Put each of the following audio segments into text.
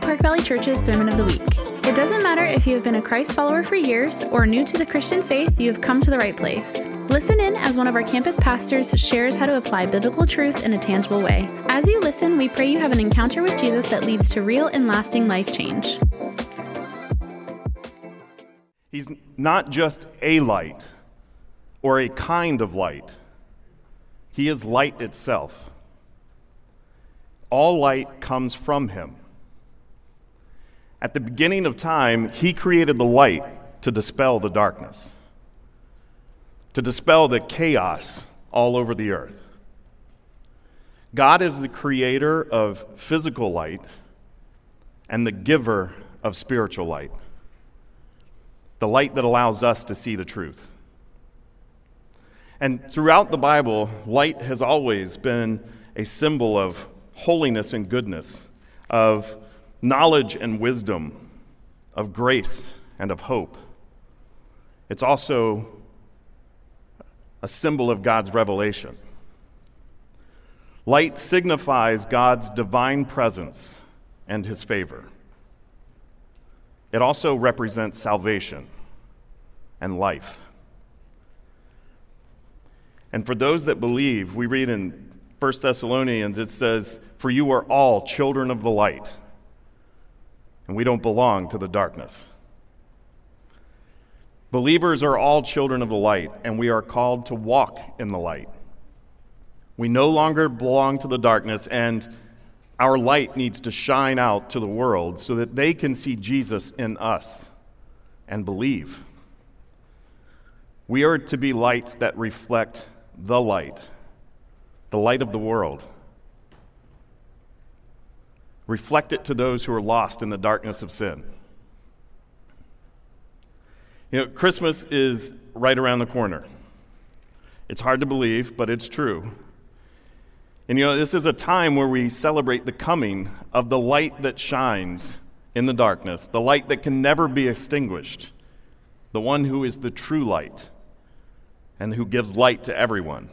to Park Valley Church's Sermon of the Week. It doesn't matter if you have been a Christ follower for years or new to the Christian faith, you have come to the right place. Listen in as one of our campus pastors shares how to apply biblical truth in a tangible way. As you listen, we pray you have an encounter with Jesus that leads to real and lasting life change. He's not just a light or a kind of light, He is light itself. All light comes from Him. At the beginning of time, He created the light to dispel the darkness, to dispel the chaos all over the earth. God is the creator of physical light and the giver of spiritual light, the light that allows us to see the truth. And throughout the Bible, light has always been a symbol of holiness and goodness, of knowledge and wisdom, of grace and of hope. It's also a symbol of God's revelation. Light signifies God's divine presence and his favor. It also represents salvation and life. And for those that believe, we read in 1 Thessalonians, it says, For you are all children of the light, and we don't belong to the darkness. Believers are all children of the light, and we are called to walk in the light. We no longer belong to the darkness, and our light needs to shine out to the world so that they can see Jesus in us and believe. We are to be lights that reflect the light, the light of the world. Reflect it to those who are lost in the darkness of sin. You know, Christmas is right around the corner. It's hard to believe, but it's true. And you know, this is a time where we celebrate the coming of the light that shines in the darkness, the light that can never be extinguished, the one who is the true light and who gives light to everyone.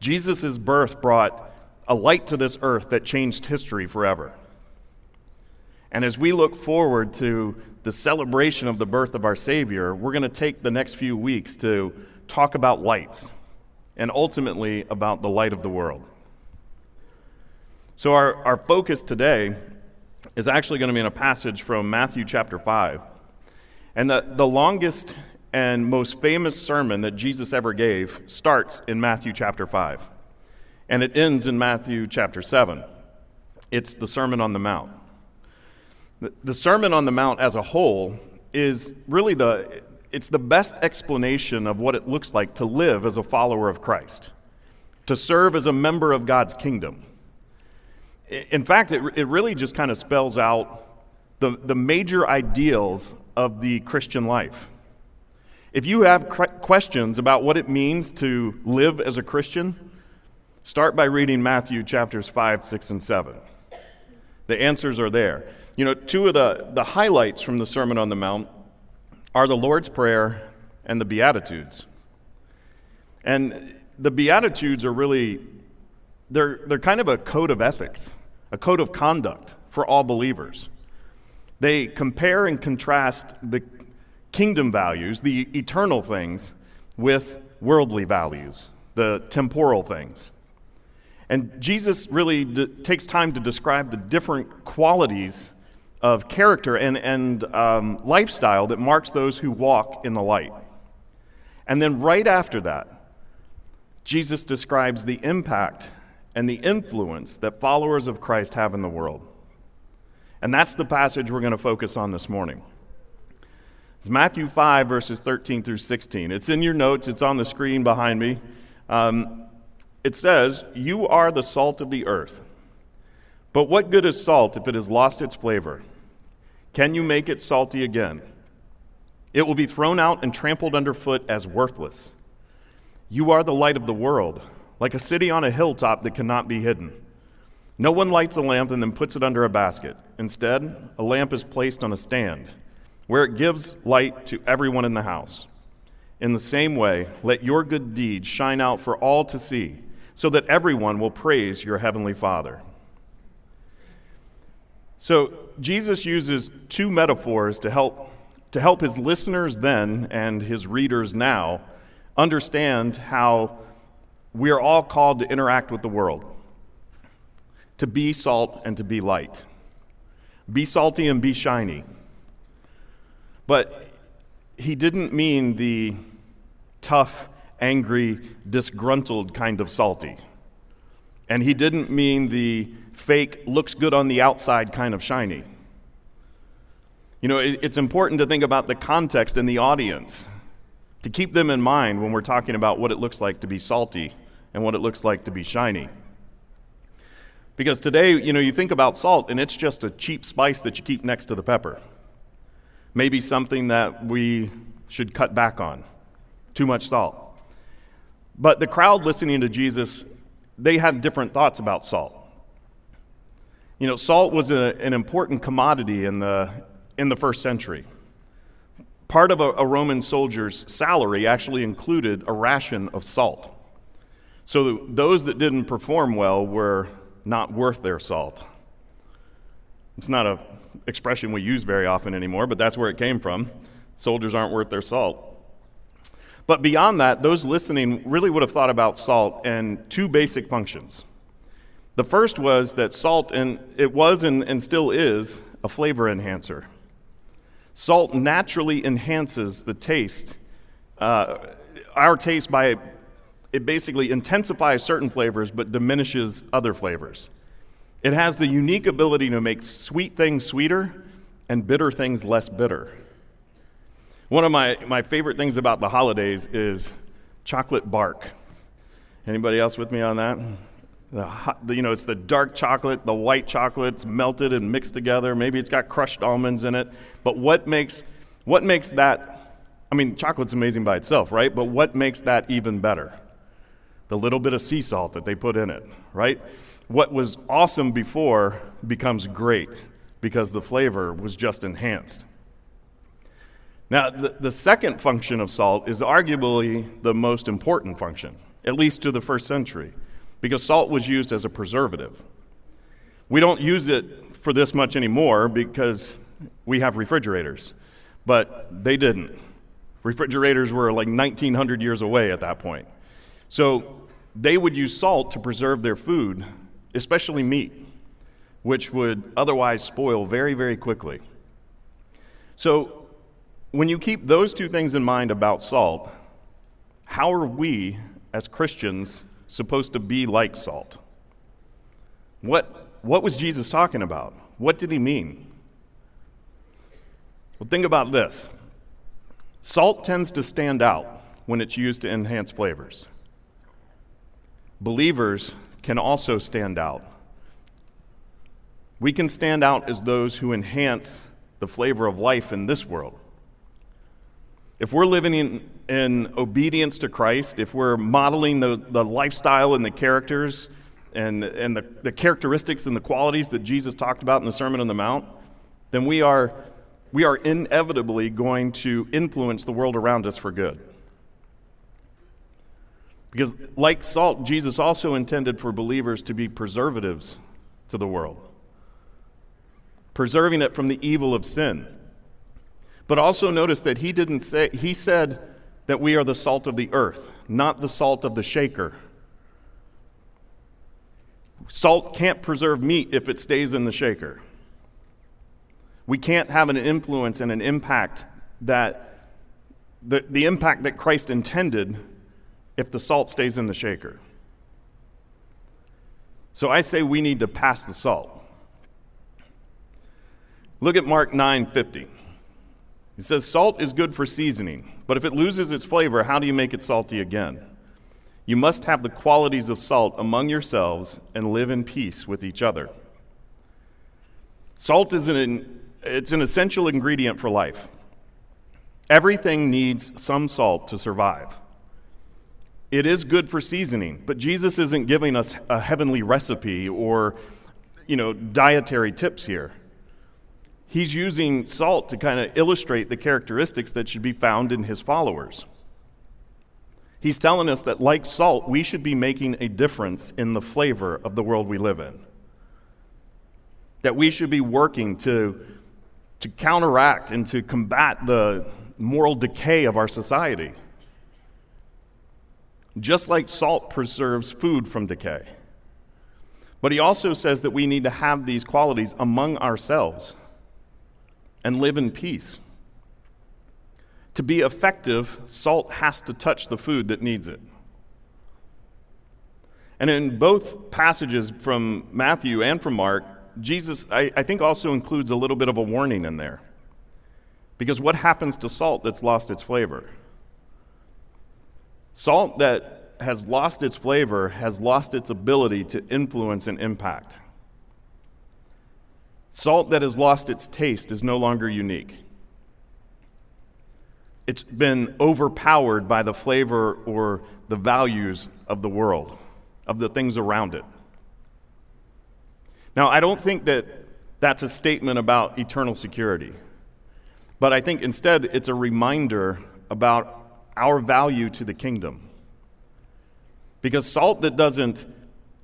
Jesus' birth brought a light to this earth that changed history forever. And as we look forward to the celebration of the birth of our Savior, we're going to take the next few weeks to talk about lights and ultimately about the light of the world. So, our, our focus today is actually going to be in a passage from Matthew chapter 5. And the, the longest and most famous sermon that Jesus ever gave starts in Matthew chapter 5, and it ends in Matthew chapter 7. It's the Sermon on the Mount. The Sermon on the Mount as a whole is really the it's the best explanation of what it looks like to live as a follower of Christ, to serve as a member of God's kingdom. In fact, it, it really just kind of spells out the, the major ideals of the Christian life. If you have questions about what it means to live as a Christian, start by reading Matthew chapters 5, 6, and 7. The answers are there. You know, two of the, the highlights from the Sermon on the Mount are the Lord's Prayer and the Beatitudes. And the Beatitudes are really, they're, they're kind of a code of ethics, a code of conduct for all believers. They compare and contrast the kingdom values, the eternal things, with worldly values, the temporal things. And Jesus really d- takes time to describe the different qualities of character and, and um, lifestyle that marks those who walk in the light. And then right after that, Jesus describes the impact and the influence that followers of Christ have in the world. And that's the passage we're going to focus on this morning. It's Matthew 5, verses 13 through 16. It's in your notes, it's on the screen behind me. Um, it says, You are the salt of the earth. But what good is salt if it has lost its flavor? Can you make it salty again? It will be thrown out and trampled underfoot as worthless. You are the light of the world, like a city on a hilltop that cannot be hidden. No one lights a lamp and then puts it under a basket. Instead, a lamp is placed on a stand where it gives light to everyone in the house. In the same way, let your good deeds shine out for all to see, so that everyone will praise your heavenly Father. So Jesus uses two metaphors to help to help his listeners then and his readers now understand how we are all called to interact with the world, to be salt and to be light. Be salty and be shiny. But he didn't mean the tough, angry, disgruntled kind of salty. And he didn't mean the fake, looks good on the outside kind of shiny. You know, it's important to think about the context and the audience, to keep them in mind when we're talking about what it looks like to be salty and what it looks like to be shiny. Because today, you know, you think about salt and it's just a cheap spice that you keep next to the pepper. Maybe something that we should cut back on. Too much salt. But the crowd listening to Jesus, they had different thoughts about salt. You know, salt was a, an important commodity in the, in the first century. Part of a, a Roman soldier's salary actually included a ration of salt. So those that didn't perform well were not worth their salt. It's not an expression we use very often anymore, but that's where it came from. Soldiers aren't worth their salt. But beyond that, those listening really would have thought about salt and two basic functions. The first was that salt, and it was and, and still is, a flavor enhancer. Salt naturally enhances the taste, uh, our taste by it basically intensifies certain flavors but diminishes other flavors. It has the unique ability to make sweet things sweeter and bitter things less bitter. One of my, my favorite things about the holidays is chocolate bark. Anybody else with me on that? The hot, you know, it's the dark chocolate, the white chocolate's melted and mixed together. Maybe it's got crushed almonds in it. But what makes, what makes that, I mean, chocolate's amazing by itself, right? But what makes that even better? The little bit of sea salt that they put in it, right? What was awesome before becomes great because the flavor was just enhanced. Now, the, the second function of salt is arguably the most important function, at least to the first century because salt was used as a preservative. We don't use it for this much anymore because we have refrigerators, but they didn't. Refrigerators were like 1900 years away at that point. So they would use salt to preserve their food, especially meat, which would otherwise spoil very, very quickly. So when you keep those two things in mind about salt, how are we as Christians supposed to be like salt. What, what was Jesus talking about? What did he mean? Well, think about this salt tends to stand out when it's used to enhance flavors. Believers can also stand out. We can stand out as those who enhance the flavor of life in this world. If we're living in, in obedience to Christ, if we're modeling the, the lifestyle and the characters and, and the, the characteristics and the qualities that Jesus talked about in the Sermon on the Mount, then we are, we are inevitably going to influence the world around us for good. Because, like salt, Jesus also intended for believers to be preservatives to the world, preserving it from the evil of sin. But also notice that he didn't say, he said that we are the salt of the earth, not the salt of the shaker. Salt can't preserve meat if it stays in the shaker. We can't have an influence and an impact that, the, the impact that Christ intended if the salt stays in the shaker. So I say we need to pass the salt. Look at Mark 9 50. He says, Salt is good for seasoning, but if it loses its flavor, how do you make it salty again? You must have the qualities of salt among yourselves and live in peace with each other. Salt is an, it's an essential ingredient for life. Everything needs some salt to survive. It is good for seasoning, but Jesus isn't giving us a heavenly recipe or, you know, dietary tips here he's using salt to kind of illustrate the characteristics that should be found in his followers. He's telling us that, like salt, we should be making a difference in the flavor of the world we live in. that we should be working to, to counteract and to combat the moral decay of our society. Just like salt preserves food from decay. But he also says that we need to have these qualities among ourselves and live in peace. To be effective, salt has to touch the food that needs it. And in both passages from Matthew and from Mark, Jesus, I, I, think, also includes a little bit of a warning in there. Because what happens to salt that's lost its flavor? Salt that has lost its flavor has lost its ability to influence and impact. Salt that has lost its taste is no longer unique. It's been overpowered by the flavor or the values of the world of the things around it. Now, I don't think that that's a statement about eternal security, but I think instead it's a reminder about our value to the kingdom. Because salt that doesn't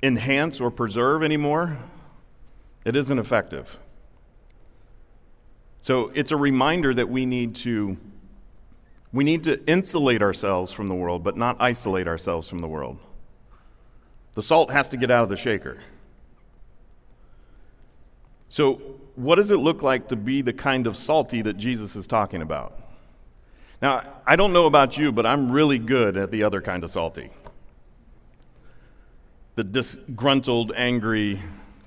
enhance or preserve anymore, it isn't effective. So it's a reminder that we need to we need to insulate ourselves from the world, but not isolate ourselves from the world. The salt has to get out of the shaker. So, what does it look like to be the kind of salty that Jesus is talking about? Now, I don't know about you, but I'm really good at the other kind of salty the disgruntled, angry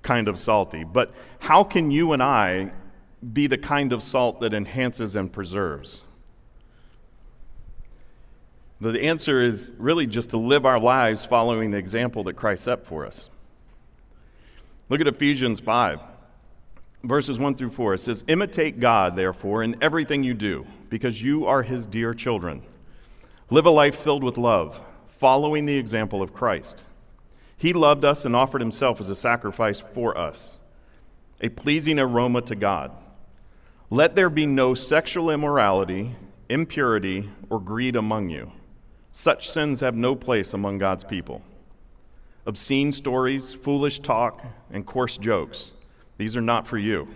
kind of salty. But how can you and I be the kind of salt that enhances and preserves? The answer is really just to live our lives following the example that Christ set for us. Look at Ephesians 5, verses 1 through 4. It says, Imitate God, therefore, in everything you do, because you are his dear children. Live a life filled with love, following the example of Christ. He loved us and offered himself as a sacrifice for us, a pleasing aroma to God. Let there be no sexual immorality, impurity, or greed among you such sins have no place among God's people. Obscene stories, foolish talk, and coarse jokes, these are not for you.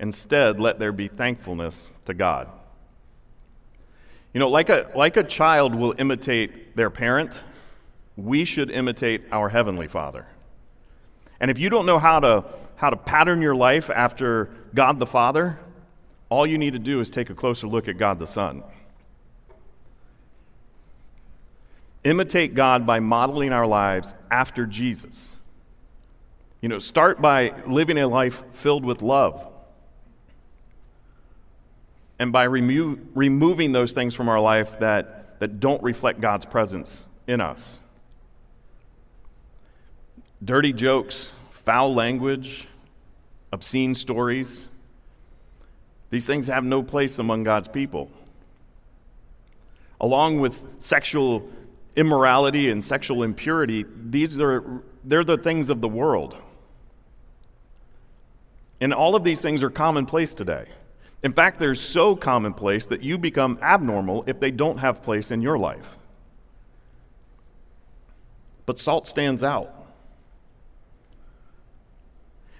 Instead, let there be thankfulness to God. You know, like a, like a child will imitate their parent, we should imitate our Heavenly Father. And if you don't know how to, how to pattern your life after God the Father, all you need to do is take a closer look at God the Son. imitate God by modeling our lives after Jesus. You know, start by living a life filled with love. And by remo- removing those things from our life that, that don't reflect God's presence in us. Dirty jokes, foul language, obscene stories, these things have no place among God's people. Along with sexual immorality and sexual impurity, these are they're the things of the world. And all of these things are commonplace today. In fact, they're so commonplace that you become abnormal if they don't have place in your life. But salt stands out.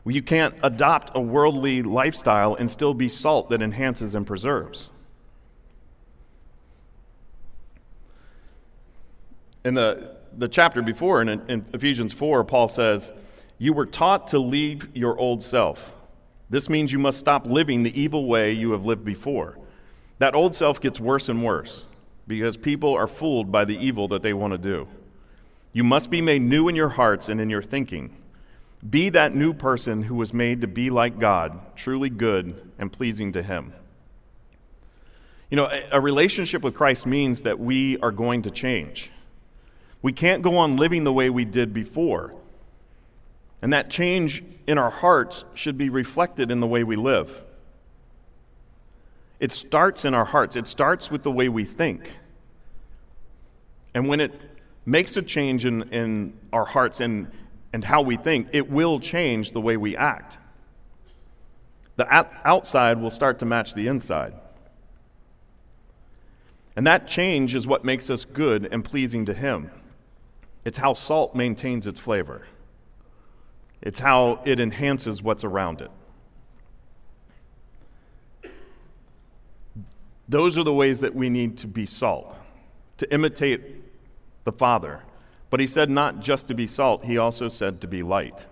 You can't adopt a worldly lifestyle and still be salt that enhances and preserves. in the, the chapter before, in, in Ephesians 4, Paul says, You were taught to leave your old self. This means you must stop living the evil way you have lived before. That old self gets worse and worse because people are fooled by the evil that they want to do. You must be made new in your hearts and in your thinking. Be that new person who was made to be like God, truly good and pleasing to Him. You know, a, relationship with Christ means that we are going to change. We can't go on living the way we did before. And that change in our hearts should be reflected in the way we live. It starts in our hearts, it starts with the way we think. And when it makes a change in, in our hearts and, and how we think, it will change the way we act. The outside will start to match the inside. And that change is what makes us good and pleasing to Him. It's how salt maintains its flavor. it's how it enhances what's around it. Those are the ways that we need to be salt, to imitate the Father. But he said not just to be salt, he also said to be light.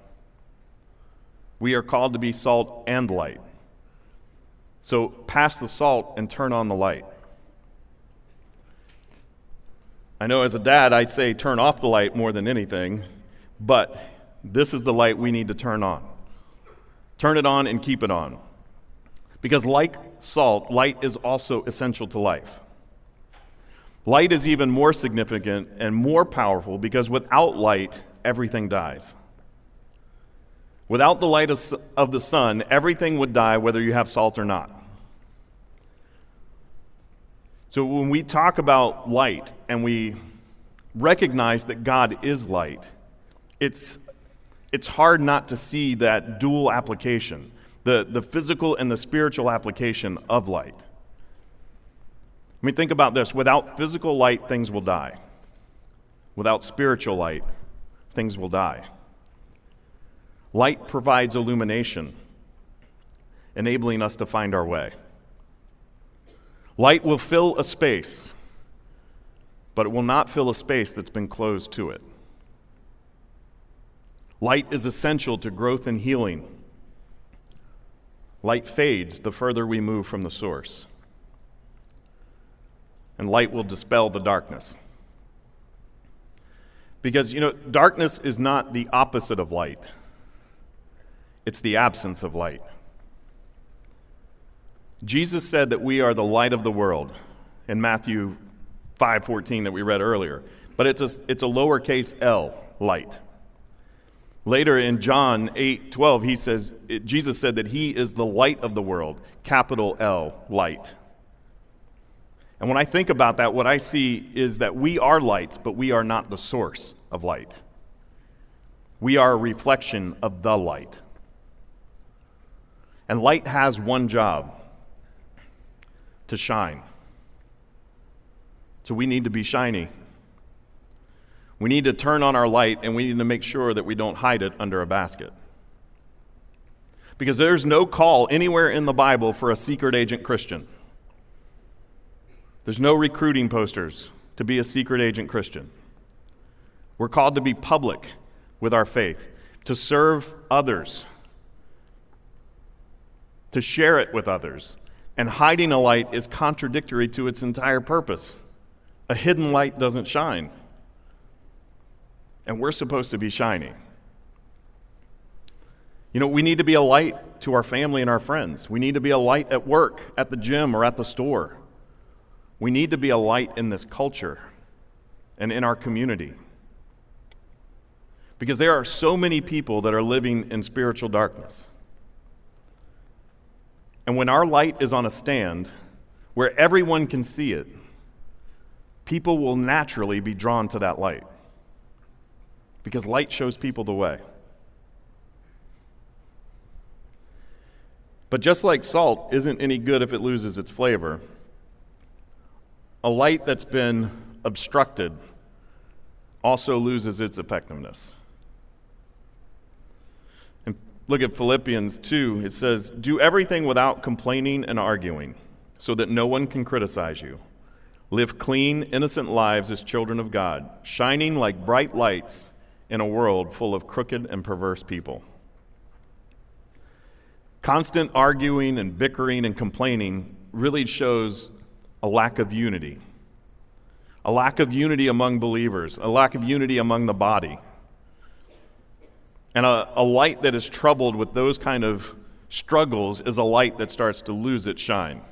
We are called to be salt and light. So pass the salt and turn on the light. I know as a dad, I'd say turn off the light more than anything, but this is the light we need to turn on. Turn it on and keep it on. Because, like salt, light is also essential to life. Light is even more significant and more powerful because without light, everything dies. Without the light of the sun, everything would die whether you have salt or not. So when we talk about light and we recognize that God is light, it's, it's hard not to see that dual application the, the physical and the spiritual application of light. I mean, think about this without physical light, things will die. Without spiritual light, things will die. Light provides illumination, enabling us to find our way. Light will fill a space, but it will not fill a space that's been closed to it. Light is essential to growth and healing Light fades the further we move from the source, and light will dispel the darkness. Because, you know, darkness is not the opposite of light, it's the absence of light. Jesus said that we are the light of the world in Matthew 5:14 that we read earlier. But it's a, it's a lowercase l, light. Later in John 8:12 he says, Jesus said that he is the light of the world, capital L, light. And when I think about that, what I see is that we are lights, but we are not the source of light. We are a reflection of the light. And light has one job to shine. So we need to be shiny. We need to turn on our light and we need to make sure that we don't hide it under a basket. Because there's no call anywhere in the Bible for a secret agent Christian. There's no recruiting posters to be a secret agent Christian. We're called to be public with our faith, to serve others, to share it with others. And hiding a light is contradictory to its entire purpose. A hidden light doesn't shine and we're supposed to be shining. You know, we need to be a light to our family and our friends. We need to be a light at work, at the gym, or at the store. We need to be a light in this culture and in our community. Because there are so many people that are living in spiritual darkness. And when our light is on a stand where everyone can see it, people will naturally be drawn to that light because light shows people the way. But just like salt isn't any good if it loses its flavor, a light that's been obstructed also loses its effectiveness. And look at Philippians 2. It says, Do everything without complaining and arguing, so that no one can criticize you. Live clean, innocent lives as children of God, shining like bright lights in a world full of crooked and perverse people. Constant arguing and bickering and complaining really shows a lack of unity. A lack of unity among believers, a lack of unity among the body. And a, a light that is troubled with those kind of struggles is a light that starts to lose its shine.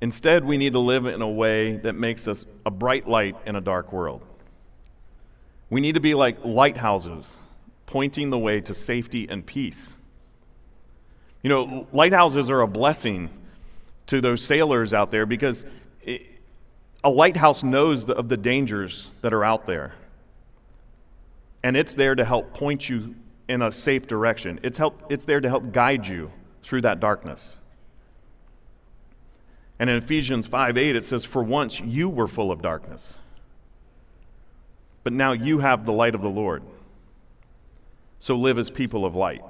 Instead, we need to live in a way that makes us a bright light in a dark world. We need to be like lighthouses, pointing the way to safety and peace. You know, lighthouses are a blessing to those sailors out there because it, a lighthouse knows the, of the dangers that are out there. And it's there to help point you in a safe direction. It's, help, it's there to help guide you through that darkness. And in Ephesians 5 8, it says, For once you were full of darkness but now you have the light of the Lord. So live as people of light.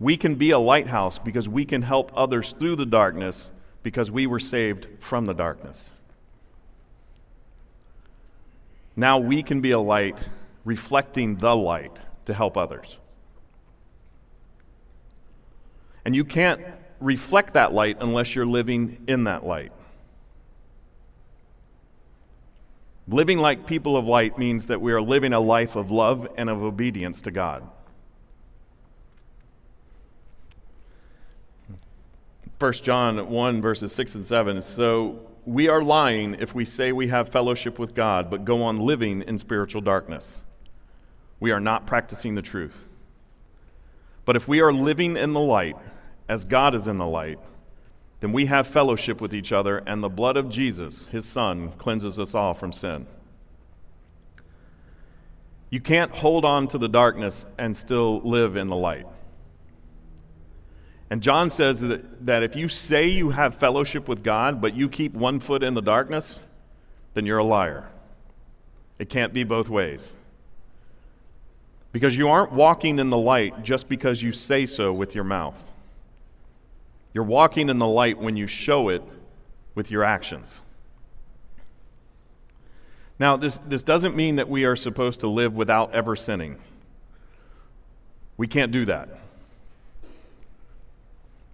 We can be a lighthouse because we can help others through the darkness because we were saved from the darkness. Now we can be a light reflecting the light to help others. And you can't reflect that light unless you're living in that light. Living like people of light means that we are living a life of love and of obedience to God. 1 John 1, verses 6 and 7. So we are lying if we say we have fellowship with God, but go on living in spiritual darkness. We are not practicing the truth. But if we are living in the light, as God is in the light, then we have fellowship with each other, and the blood of Jesus, his Son, cleanses us all from sin. You can't hold on to the darkness and still live in the light. And John says that, that if you say you have fellowship with God, but you keep one foot in the darkness, then you're a liar. It can't be both ways. Because you aren't walking in the light just because you say so with your mouth. You're walking in the light when you show it with your actions. Now, this, this doesn't mean that we are supposed to live without ever sinning. We can't do that.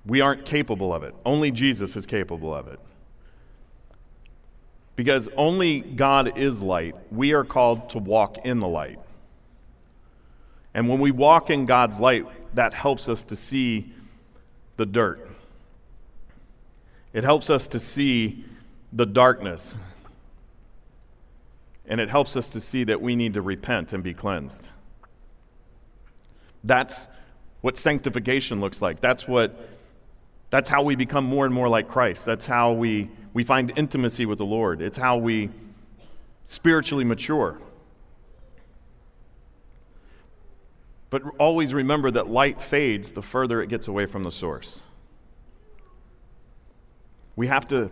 We aren't capable of it. Only Jesus is capable of it. Because only God is light, we are called to walk in the light. And when we walk in God's light, that helps us to see the dirt. It helps us to see the darkness. And it helps us to see that we need to repent and be cleansed. That's what sanctification looks like. That's what that's how we become more and more like Christ. That's how we, we find intimacy with the Lord. It's how we spiritually mature. But always remember that light fades the further it gets away from the source. We have to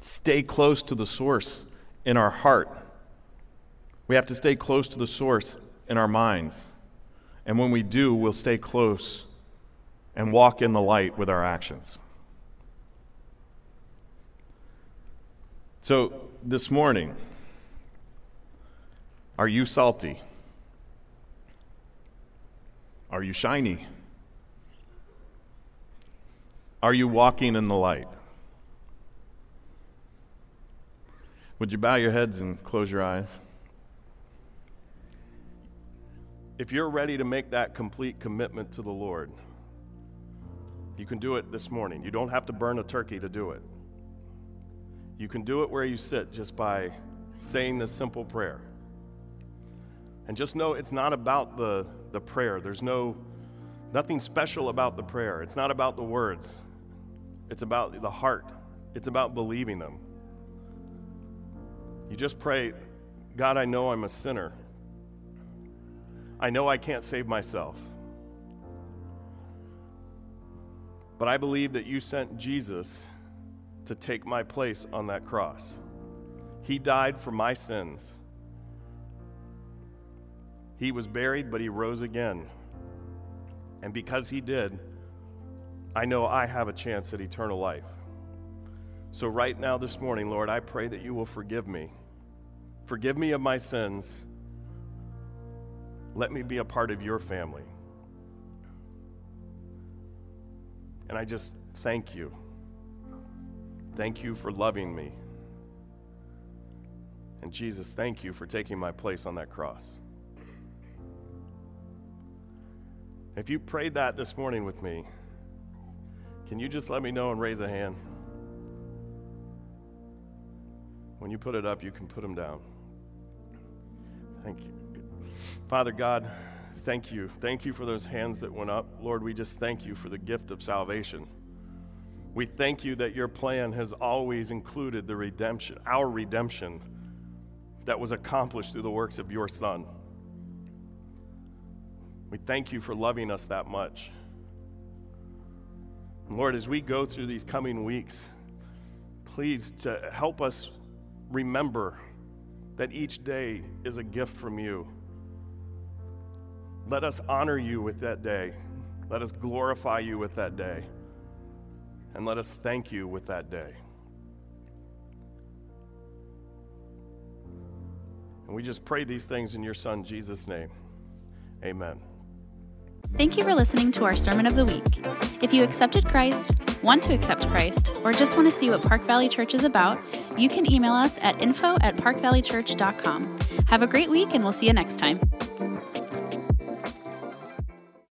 stay close to the source in our heart. We have to stay close to the source in our minds. And when we do, we'll stay close and walk in the light with our actions. So, this morning, are you salty? Are you shiny? Are you walking in the light? Would you bow your heads and close your eyes? If you're ready to make that complete commitment to the Lord, you can do it this morning. You don't have to burn a turkey to do it. You can do it where you sit just by saying this simple prayer. And just know it's not about the, the prayer. There's no nothing special about the prayer. It's not about the words. It's about the heart. It's about believing them. You just pray, God, I know I'm a sinner. I know I can't save myself. But I believe that you sent Jesus to take my place on that cross. He died for my sins. He was buried, but he rose again. And because he did, I know I have a chance at eternal life. So, right now, this morning, Lord, I pray that you will forgive me. Forgive me of my sins. Let me be a part of your family. And I just thank you. Thank you for loving me. And Jesus, thank you for taking my place on that cross. If you prayed that this morning with me, can you just let me know and raise a hand? When you put it up, you can put them down. Thank you. Father God, thank you. Thank you for those hands that went up. Lord, we just thank you for the gift of salvation. We thank you that your plan has always included the redemption, our redemption that was accomplished through the works of your Son. We thank you for loving us that much. Lord, as we go through these coming weeks, please to help us remember that each day is a gift from you. Let us honor you with that day. Let us glorify you with that day. And let us thank you with that day. And we just pray these things in your Son, Jesus' name. Amen. Thank you for listening to our Sermon of the Week. If you accepted Christ, want to accept Christ, or just want to see what Park Valley Church is about, you can email us at info at parkvalleychurch.com. Have a great week, and we'll see you next time.